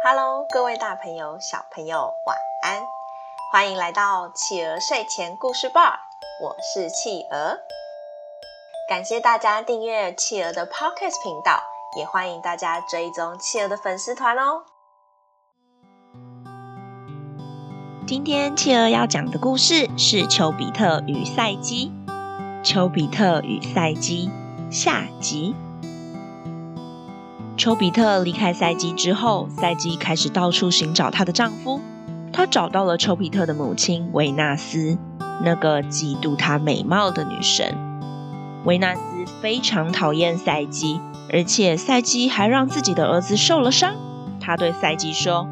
Hello，各位大朋友、小朋友，晚安！欢迎来到企鹅睡前故事吧，我是企鹅。感谢大家订阅企鹅的 Podcast 频道，也欢迎大家追踪企鹅的粉丝团哦。今天企鹅要讲的故事是丘比特与赛基。丘比特与赛基下集。丘比特离开赛姬之后，赛姬开始到处寻找她的丈夫。她找到了丘比特的母亲维纳斯，那个嫉妒她美貌的女神。维纳斯非常讨厌赛姬，而且赛姬还让自己的儿子受了伤。她对赛姬说。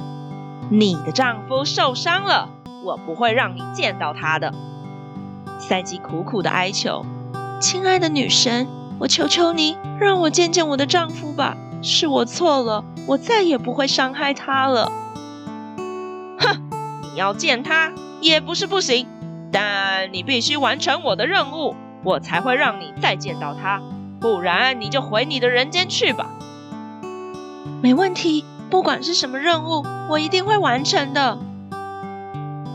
你的丈夫受伤了，我不会让你见到他的。赛姬苦苦的哀求：“亲爱的女神，我求求你，让我见见我的丈夫吧。是我错了，我再也不会伤害他了。”哼，你要见他也不是不行，但你必须完成我的任务，我才会让你再见到他。不然你就回你的人间去吧。没问题。不管是什么任务，我一定会完成的。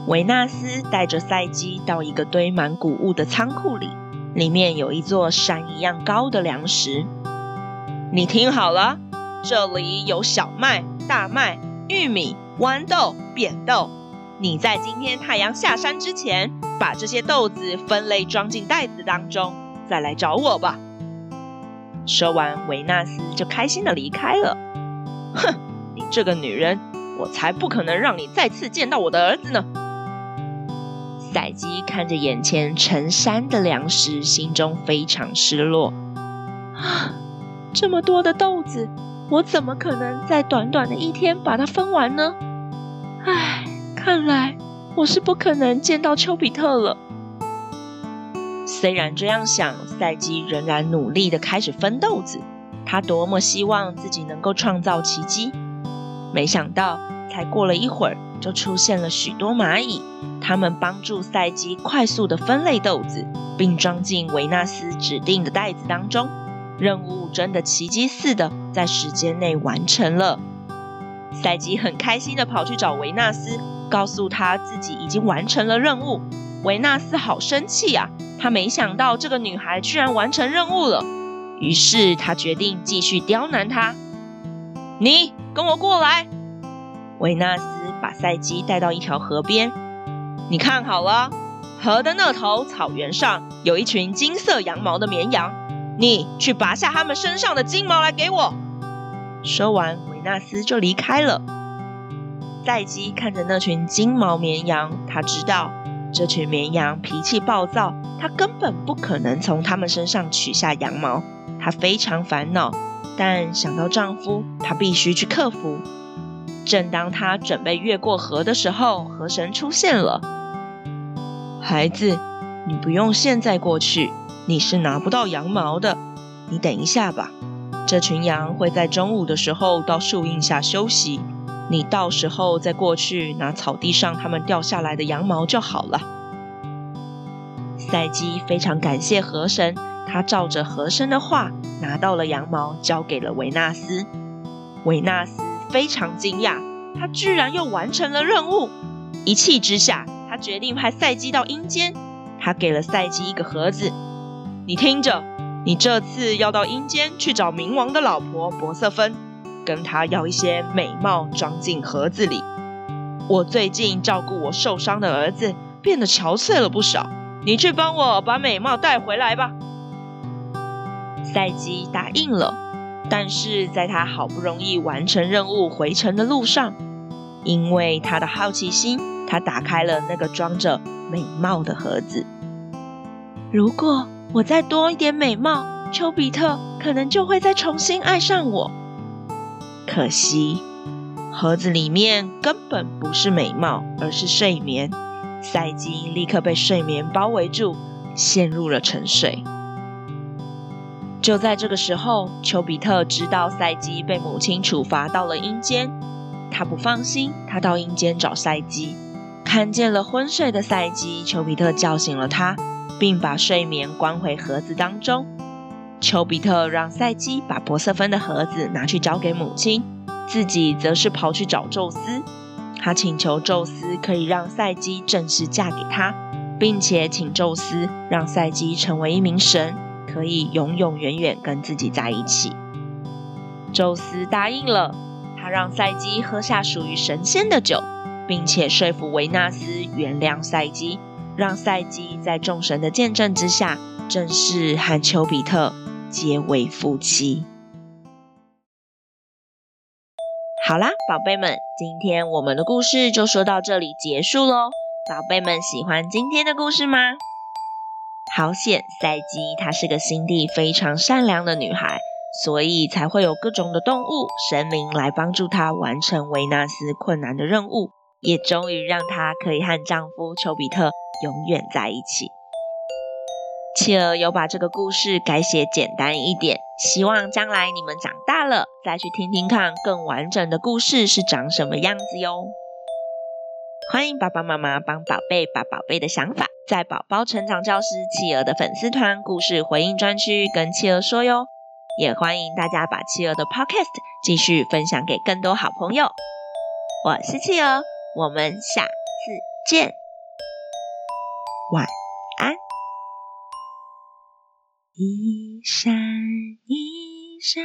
维纳斯带着赛基到一个堆满谷物的仓库里，里面有一座山一样高的粮食。你听好了，这里有小麦、大麦、玉米、豌豆、扁豆。你在今天太阳下山之前，把这些豆子分类装进袋子当中，再来找我吧。说完，维纳斯就开心地离开了。哼。你这个女人，我才不可能让你再次见到我的儿子呢！赛姬看着眼前成山的粮食，心中非常失落。啊，这么多的豆子，我怎么可能在短短的一天把它分完呢？唉，看来我是不可能见到丘比特了。虽然这样想，赛姬仍然努力的开始分豆子。她多么希望自己能够创造奇迹！没想到，才过了一会儿，就出现了许多蚂蚁。它们帮助赛姬快速的分类豆子，并装进维纳斯指定的袋子当中。任务真的奇迹似的在时间内完成了。赛姬很开心地跑去找维纳斯，告诉他自己已经完成了任务。维纳斯好生气啊！他没想到这个女孩居然完成任务了，于是他决定继续刁难她。你。跟我过来，维纳斯把赛姬带到一条河边。你看好了，河的那头草原上有一群金色羊毛的绵羊，你去拔下他们身上的金毛来给我。说完，维纳斯就离开了。赛姬看着那群金毛绵羊，他知道这群绵羊脾气暴躁，他根本不可能从它们身上取下羊毛，他非常烦恼。但想到丈夫，她必须去克服。正当她准备越过河的时候，河神出现了。孩子，你不用现在过去，你是拿不到羊毛的。你等一下吧，这群羊会在中午的时候到树荫下休息，你到时候再过去拿草地上它们掉下来的羊毛就好了。赛姬非常感谢河神。他照着河神的话，拿到了羊毛，交给了维纳斯。维纳斯非常惊讶，他居然又完成了任务。一气之下，他决定派赛姬到阴间。他给了赛姬一个盒子，你听着，你这次要到阴间去找冥王的老婆珀瑟芬，跟她要一些美貌装进盒子里。我最近照顾我受伤的儿子，变得憔悴了不少。你去帮我把美貌带回来吧。赛基答应了，但是在他好不容易完成任务回程的路上，因为他的好奇心，他打开了那个装着美貌的盒子。如果我再多一点美貌，丘比特可能就会再重新爱上我。可惜，盒子里面根本不是美貌，而是睡眠。赛基立刻被睡眠包围住，陷入了沉睡。就在这个时候，丘比特知道赛基被母亲处罚到了阴间，他不放心，他到阴间找赛基，看见了昏睡的赛基，丘比特叫醒了他，并把睡眠关回盒子当中。丘比特让赛基把珀瑟芬的盒子拿去交给母亲，自己则是跑去找宙斯。他请求宙斯可以让赛基正式嫁给他，并且请宙斯让赛基成为一名神，可以永永远远跟自己在一起。宙斯答应了，他让赛基喝下属于神仙的酒，并且说服维纳斯原谅赛基，让赛姬在众神的见证之下，正式和丘比特结为夫妻。好啦，宝贝们，今天我们的故事就说到这里结束喽。宝贝们喜欢今天的故事吗？好险，赛姬她是个心地非常善良的女孩，所以才会有各种的动物、神明来帮助她完成维纳斯困难的任务，也终于让她可以和丈夫丘比特永远在一起。企鹅有把这个故事改写简单一点，希望将来你们长大了再去听听看更完整的故事是长什么样子哟。欢迎爸爸妈妈帮宝贝把宝贝的想法在宝宝成长教师企鹅的粉丝团故事回应专区跟企鹅说哟。也欢迎大家把企鹅的 Podcast 继续分享给更多好朋友。我是企鹅，我们下次见，晚安。一闪一闪